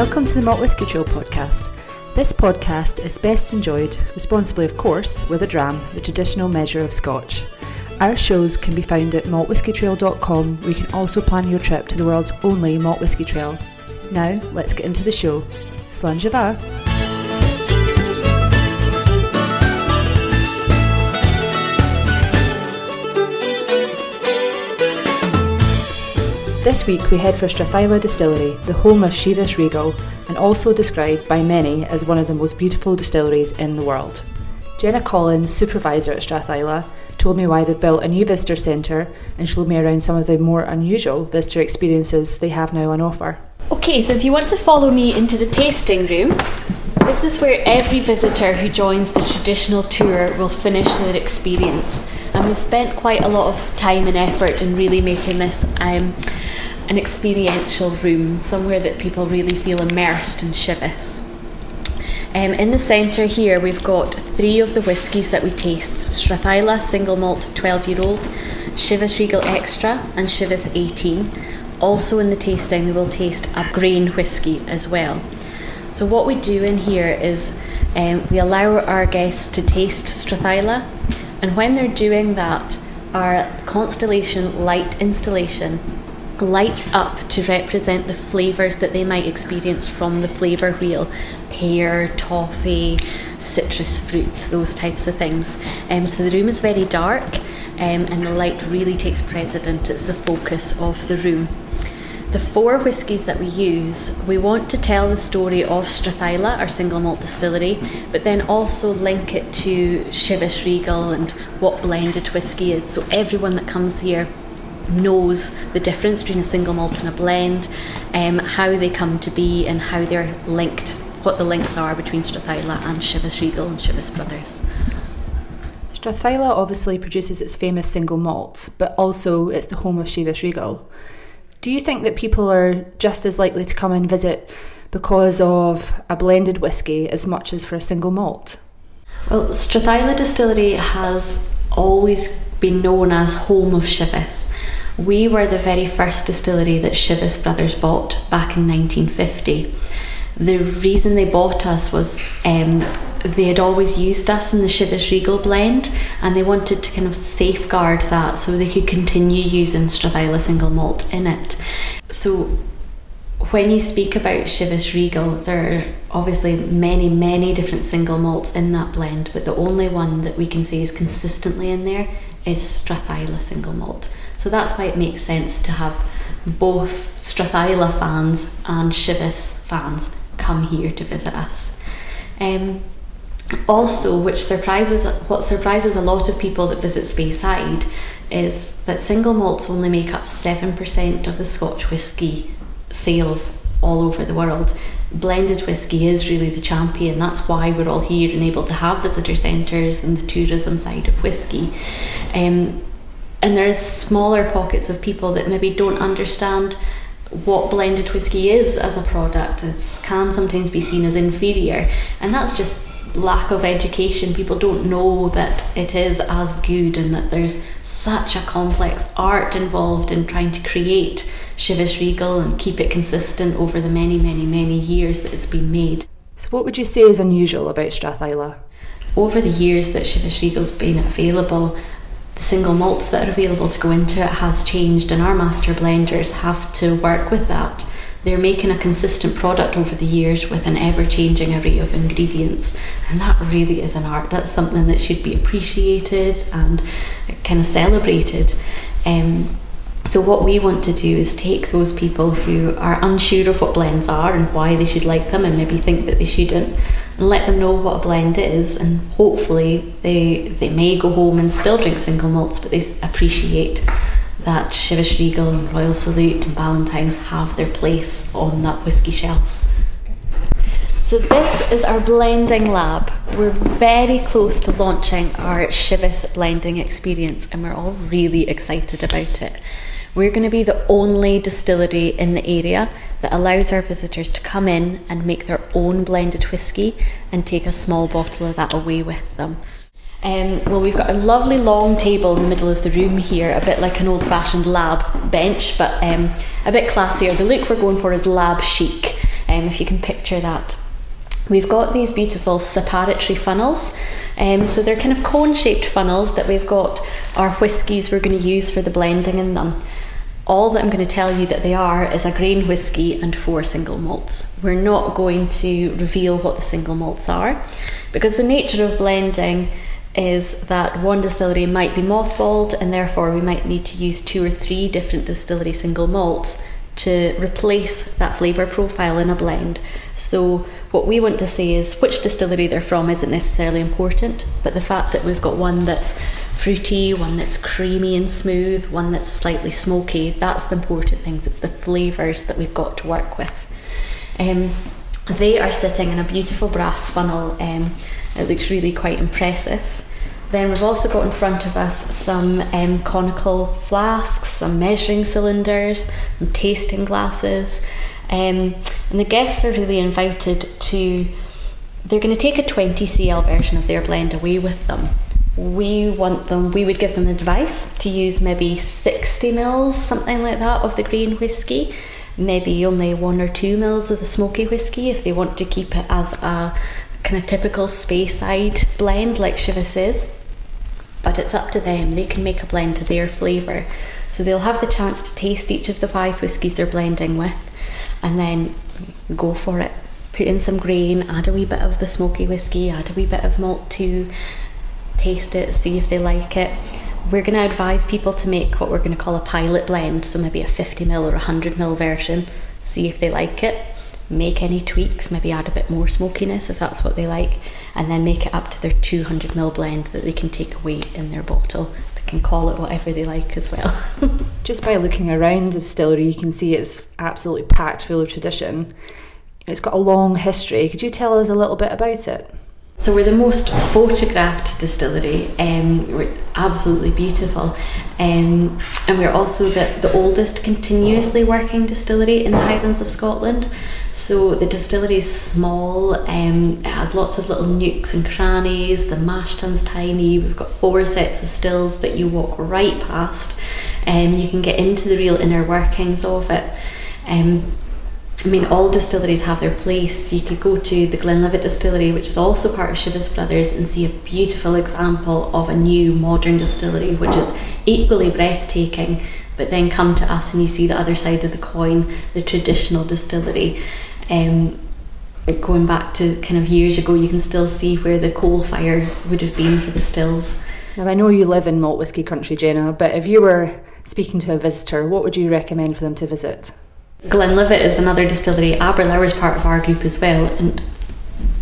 Welcome to the Malt Whisky Trail podcast. This podcast is best enjoyed, responsibly of course, with a dram, the traditional measure of Scotch. Our shows can be found at maltwhiskytrail.com where you can also plan your trip to the world's only malt whisky trail. Now, let's get into the show. Slàinte This week we head for Strathisla Distillery, the home of Chivas Regal, and also described by many as one of the most beautiful distilleries in the world. Jenna Collins, supervisor at Strathisla, told me why they've built a new visitor centre and showed me around some of the more unusual visitor experiences they have now on offer. Okay, so if you want to follow me into the tasting room, this is where every visitor who joins the traditional tour will finish their experience. And we've spent quite a lot of time and effort in really making this um, an experiential room, somewhere that people really feel immersed in Chivas. Um, in the centre here, we've got three of the whiskies that we taste Strathisla Single Malt 12 year old, Chivas Regal Extra, and Chivas 18. Also, in the tasting, we will taste a grain whisky as well. So, what we do in here is um, we allow our guests to taste Strathisla, and when they're doing that, our Constellation light installation lights up to represent the flavours that they might experience from the flavour wheel pear, toffee, citrus fruits, those types of things. Um, so the room is very dark um, and the light really takes precedent, it's the focus of the room. The four whiskies that we use, we want to tell the story of Strathisla, our single malt distillery, but then also link it to Chivas Regal and what blended whisky is. So everyone that comes here knows the difference between a single malt and a blend, um, how they come to be, and how they're linked, what the links are between Strathisla and Chivas Regal and Chivas Brothers. Strathisla obviously produces its famous single malt, but also it's the home of Chivas Regal. Do you think that people are just as likely to come and visit because of a blended whisky as much as for a single malt? Well, Strathisla Distillery has always been known as home of Chivas. We were the very first distillery that Chivas Brothers bought back in 1950. The reason they bought us was um, they had always used us in the Chivas Regal blend and they wanted to kind of safeguard that so they could continue using Strathisla single malt in it. So when you speak about Chivas Regal, there are obviously many, many different single malts in that blend, but the only one that we can say is consistently in there is Strathisla single malt. So that's why it makes sense to have both Strathisla fans and Chivas fans come here to visit us. Um, also, which surprises what surprises a lot of people that visit Speyside is that single malts only make up seven percent of the Scotch whisky sales all over the world. Blended whisky is really the champion. That's why we're all here and able to have visitor centres and the tourism side of whisky. Um, and there's smaller pockets of people that maybe don't understand what blended whiskey is as a product. It can sometimes be seen as inferior, and that's just lack of education. People don't know that it is as good and that there's such a complex art involved in trying to create Chivas Regal and keep it consistent over the many, many, many years that it's been made. So, what would you say is unusual about Strathisla? Over the years that Chivas Regal's been available, the single malts that are available to go into it has changed, and our master blenders have to work with that. They're making a consistent product over the years with an ever changing array of ingredients, and that really is an art. That's something that should be appreciated and kind of celebrated. Um, so, what we want to do is take those people who are unsure of what blends are and why they should like them and maybe think that they shouldn't, and let them know what a blend is. And hopefully, they, they may go home and still drink single malts, but they appreciate that Chivas Regal and Royal Salute and Ballantine's have their place on that whisky shelves. So this is our blending lab. We're very close to launching our Chivas blending experience and we're all really excited about it. We're going to be the only distillery in the area that allows our visitors to come in and make their own blended whisky and take a small bottle of that away with them. Um, well, we've got a lovely long table in the middle of the room here, a bit like an old fashioned lab bench, but um, a bit classier. The look we're going for is lab chic. um, if you can picture that. We've got these beautiful separatory funnels. Um, so they're kind of cone shaped funnels that we've got our whiskies we're going to use for the blending in them. All that I'm going to tell you that they are is a grain whisky and four single malts. We're not going to reveal what the single malts are because the nature of blending is that one distillery might be mothballed and therefore we might need to use two or three different distillery single malts to replace that flavour profile in a blend. So, what we want to say is which distillery they're from isn't necessarily important, but the fact that we've got one that's fruity, one that's creamy and smooth, one that's slightly smoky, that's the important things. It's the flavours that we've got to work with. Um, they are sitting in a beautiful brass funnel. Um, it looks really quite impressive. Then we've also got in front of us some um, conical flasks, some measuring cylinders, some tasting glasses. Um, and the guests are really invited to, they're going to take a 20 cl version of their blend away with them. We want them, we would give them advice to use maybe 60 mils, something like that, of the grain whisky. Maybe only one or two mils of the smoky whisky if they want to keep it as a kind of typical Speyside blend like Chivas is but it's up to them. They can make a blend to their flavour. So they'll have the chance to taste each of the five whiskies they're blending with and then go for it. Put in some grain, add a wee bit of the smoky whisky, add a wee bit of malt too, taste it, see if they like it. We're going to advise people to make what we're going to call a pilot blend, so maybe a 50ml or 100ml version, see if they like it make any tweaks, maybe add a bit more smokiness if that's what they like, and then make it up to their 200ml blend that they can take away in their bottle. They can call it whatever they like as well. Just by looking around the distillery, you can see it's absolutely packed full of tradition. It's got a long history. Could you tell us a little bit about it? So we're the most photographed distillery. Um, we're absolutely beautiful, um, and we're also the, the oldest continuously working distillery in the Highlands of Scotland. So the distillery is small. Um, it has lots of little nooks and crannies. The mash tun's tiny. We've got four sets of stills that you walk right past, and um, you can get into the real inner workings of it. Um, I mean, all distilleries have their place. You could go to the Glenlivet distillery, which is also part of Chivas Brothers, and see a beautiful example of a new modern distillery, which is equally breathtaking. But then come to us and you see the other side of the coin, the traditional distillery. Um, going back to kind of years ago, you can still see where the coal fire would have been for the stills. Now, I know you live in malt whisky country, Jenna, but if you were speaking to a visitor, what would you recommend for them to visit? Glenlivet is another distillery. Aberlour is part of our group as well, and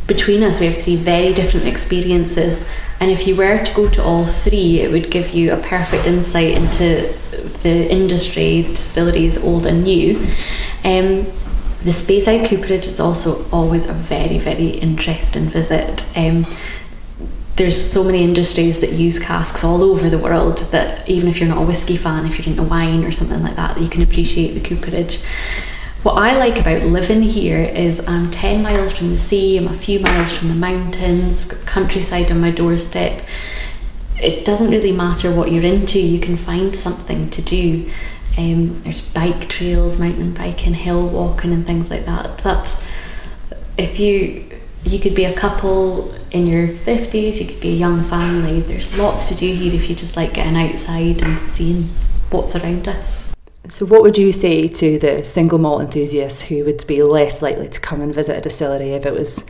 between us we have three very different experiences. And if you were to go to all three, it would give you a perfect insight into the industry, the distilleries, old and new. Um, the Speyside Cooperage is also always a very, very interesting visit. Um, there's so many industries that use casks all over the world that even if you're not a whiskey fan, if you're into wine or something like that, you can appreciate the cooperage. What I like about living here is I'm 10 miles from the sea, I'm a few miles from the mountains, countryside on my doorstep. It doesn't really matter what you're into, you can find something to do. Um, there's bike trails, mountain biking, hill walking, and things like that. That's if you you could be a couple in your 50s, you could be a young family. There's lots to do here if you just like getting outside and seeing what's around us. So, what would you say to the single malt enthusiasts who would be less likely to come and visit a distillery if it was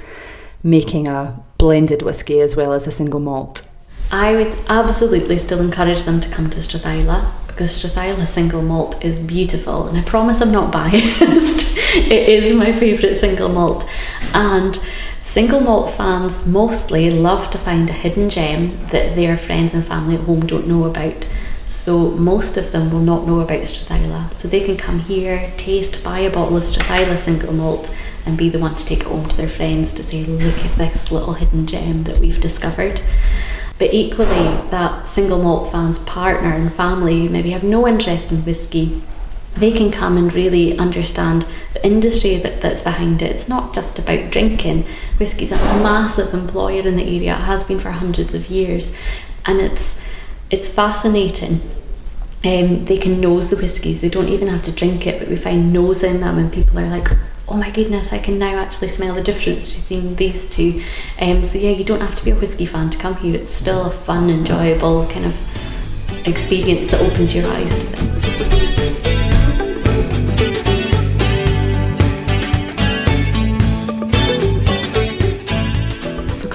making a blended whisky as well as a single malt? I would absolutely still encourage them to come to Strathisla because Strathisla single malt is beautiful, and I promise I'm not biased. it is my favourite single malt, and Single malt fans mostly love to find a hidden gem that their friends and family at home don't know about. So most of them will not know about Strathisla. So they can come here, taste, buy a bottle of Strathisla single malt and be the one to take it home to their friends to say, look at this little hidden gem that we've discovered. But equally, that single malt fan's partner and family maybe have no interest in whisky they can come and really understand the industry that, that's behind it. It's not just about drinking. Whiskey's a massive employer in the area. It has been for hundreds of years, and it's it's fascinating. Um, they can nose the whiskies. They don't even have to drink it, but we find nosing them, and people are like, oh my goodness, I can now actually smell the difference between these two. Um, so yeah, you don't have to be a whiskey fan to come here. It's still a fun, enjoyable kind of experience that opens your eyes to things.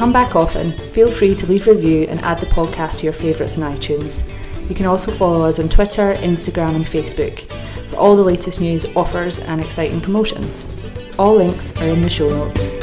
Come back often. Feel free to leave a review and add the podcast to your favourites on iTunes. You can also follow us on Twitter, Instagram, and Facebook for all the latest news, offers, and exciting promotions. All links are in the show notes.